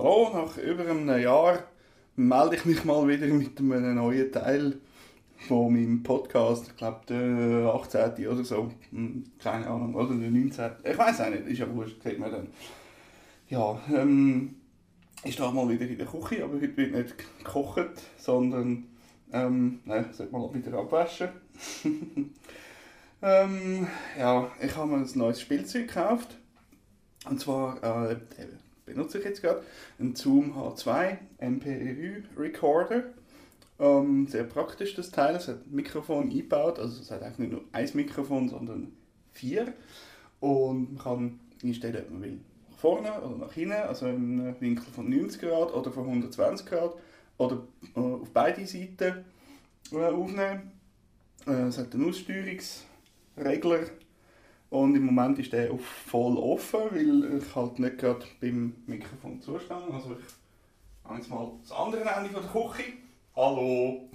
Hallo, nach über einem Jahr melde ich mich mal wieder mit einem neuen Teil von meinem Podcast. Ich glaube, der 18. oder so. Hm, Keine Ahnung, oder der 19. Ich weiß auch nicht, ist ja wurscht, sieht man dann. Ja, ähm, ich stehe mal wieder in der Küche, aber heute wird nicht gekocht, sondern, ähm, nein, sollte mal wieder abwaschen. ähm, ja, ich habe mir ein neues Spielzeug gekauft. Und zwar, äh, benutze ich jetzt gerade, einen Zoom H2 MPRU Recorder. Ähm, sehr praktisch das Teil, es hat ein Mikrofon eingebaut, also es hat eigentlich nicht nur ein Mikrofon, sondern vier. Und man kann einstellen, ob man will. Nach vorne oder nach hinten, also im Winkel von 90 Grad oder von 120 Grad. Oder äh, auf beide Seiten äh, aufnehmen. Äh, es hat einen Aussteuerungsregler und im Moment ist der voll offen, weil ich halt nicht gerade beim Mikrofon zustehe. Also ich habe jetzt mal das andere Ende von der Küche. Hallo!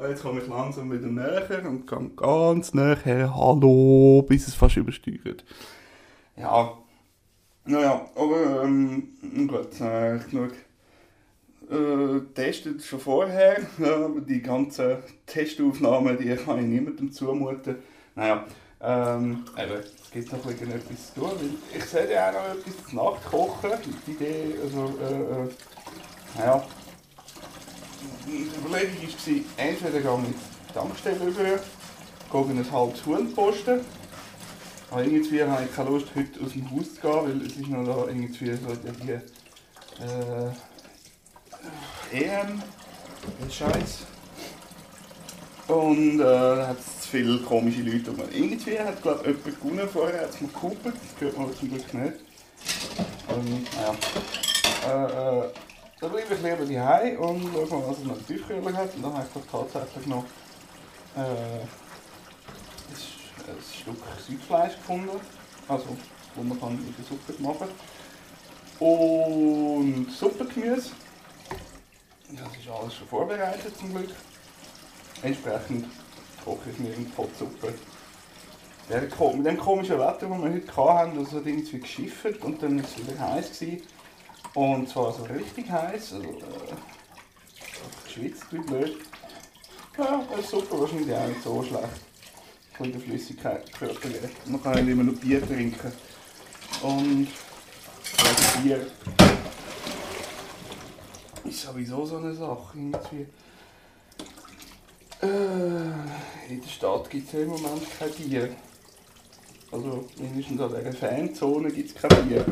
jetzt komme ich langsam wieder näher und gehe ganz näher. Hallo! Bis es fast übersteuert. Ja, naja, aber ähm, gut, äh, genug äh, testet schon vorher. Ja, die ganzen Testaufnahmen, die kann ich niemandem zumuten. Naja, ähm, eben, es gibt noch etwas zu tun. Ich sehe ja auch noch etwas zu Nacht kochen. Die Idee, also, äh, äh, naja. Die Überlegung war, entweder gehe ich die Tankstelle über, gehe ein halbes Huhn posten. Aber irgendwie habe ich keine Lust, heute aus dem Haus zu gehen, weil es ist noch da irgendwie so die, äh, EM, Scheiß. Und äh, hat viele komische Leute. Und irgendwie hat, glaube jemand gewonnen vorher, hat es mir gekuppelt. Das gehört man zum Glück nicht. Und, naja. Äh, äh, da bleibe ich lieber daheim und schaue mal, was es noch im Tiefkühler hat. Und dann habe ich tatsächlich noch äh, ein, ein Stück Südfleisch gefunden. Also, wo man kann in der Suppe machen Und Suppengemüse. Das ist alles schon vorbereitet zum Glück. Entsprechend koche ich mir eine Potsuppe. Der, ko- mit dem komischen Wetter, das wir heute hatten, das hat irgendwie geschifft und dann war es wieder heiß. Und zwar so richtig heiß, also äh, geschwitzt wie blöd. Ja, das super, wahrscheinlich auch nicht so schlecht. Von der Flüssigkeit im Körper geben. Man kann halt immer noch Bier trinken. Und also Bier ist sowieso so eine Sache. Irgendwie. Äh, in der Stadt gibt es ja im Moment kein Bier. Also mindestens an dieser Fanzone gibt es kein Bier.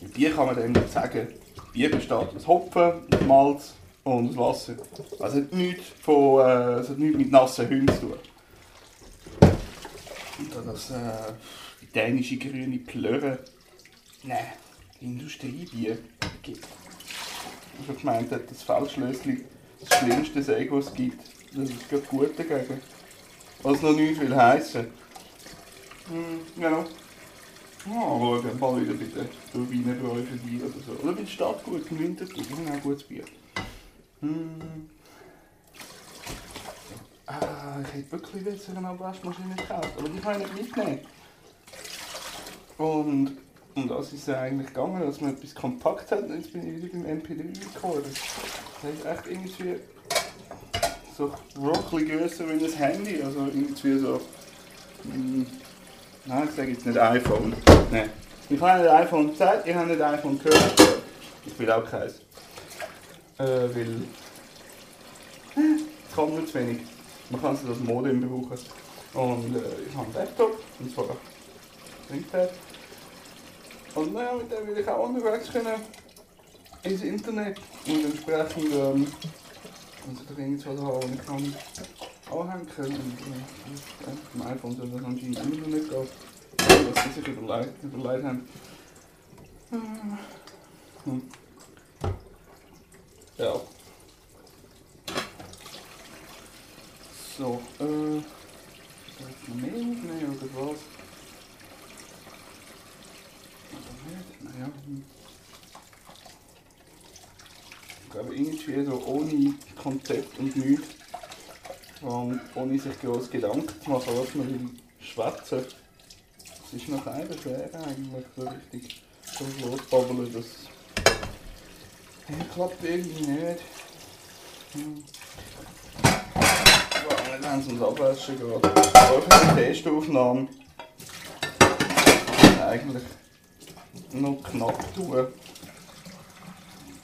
Mit Bier kann man dann nicht sagen, Bier besteht aus Hopfen, Malz und Wasser. Also hat nichts, von, äh, es hat nichts mit nassen Hunden zu tun. Und da das äh, die dänische grüne Plörre, nein, Industriebier gibt. Ich habe gemeint, hat das Feldschlössli das schlimmste sei, was es gibt. Das ist gerade gut dagegen. Was noch nichts will heissen. Hm. Ja, aber ich mal wieder bei den Turbinenbräu für die oder so. Oder bei der Stadt gut, im Winterthur, die haben auch gutes Bier. Hm. Ah, ich hätte wirklich jetzt eine Abwaschmaschine gekauft, aber die kann ich nicht mitnehmen. Und, und das ist ja eigentlich gegangen, dass man etwas kompakt hat. Und jetzt bin ich wieder beim MP3-Recorder. Das ist echt irgendwie so broccoli grösser wie ein Handy. Also irgendwie so. mm, Nein, ich sage jetzt nicht iPhone. Nein. Ich habe nicht iPhone gesagt, ich habe nicht iPhone gehört. Ich will auch keins. Äh, weil. Es kann nur zu wenig. Man kann es als Modem brauchen. Und äh, ich habe einen Laptop, und zwar ThinkPad. Und naja, mit dem will ich auch unterwegs können ins Internet. Und entsprechend ähm, muss ich doch irgendwas haben, ich kann. Und äh, ja, am iPhone soll das anscheinend immer noch nicht gehen. Was sie sich überlegt, überlegt haben. Hm. Ja. So, äh. Glaube, irgendwie so ohne Konzept und nichts. Und ohne sich groß Gedanken zu machen, was man schwätzen. Das ist noch keine schwer eigentlich, so richtig so losbabbeln, das klappt irgendwie nicht. Hm. Nicht, wenn es ums Abwaschen geht. Aber für die Testaufnahme eigentlich noch knapp tun.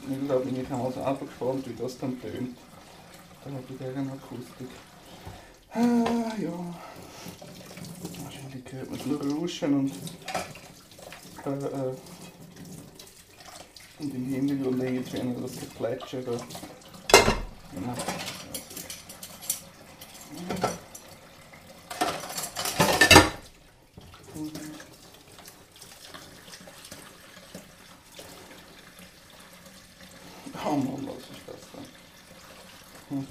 Da bin ich auch selber gespannt, wie das dann tönt. Da habe ich deren Akustik. Ah, ja. Wahrscheinlich hört man es nur rauschen und, äh, äh, und im Hintergrund irgendwie das Geplätscher da. Genau. Oh Mann, was ist das Hm.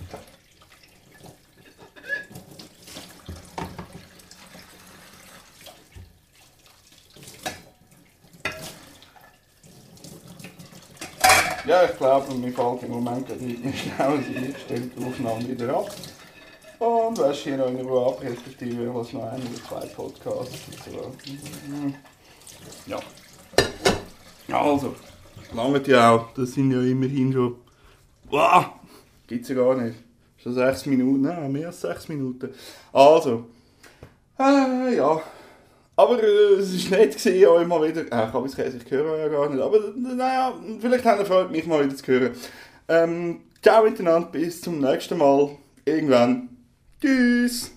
Ja, ich glaube, mir fällt im Moment nicht mehr schnell als eingestellte Aufnahme wieder ab. Und was hier noch der ab, respektive was noch ein oder zwei Podcasts. So. Ja. Also, lange ja auch. Das sind ja immerhin schon. Wow! Gibt's ja gar nicht. Schon sechs Minuten, nein, mehr als sechs Minuten. Also, äh, ja. Aber äh, es war nett, gewesen, euch mal wieder. Äh, ich habe es ich höre ja gar nicht. Aber naja, vielleicht habt ihr freut mich mal wieder zu hören. Ähm, ciao miteinander, bis zum nächsten Mal. Irgendwann. Tschüss!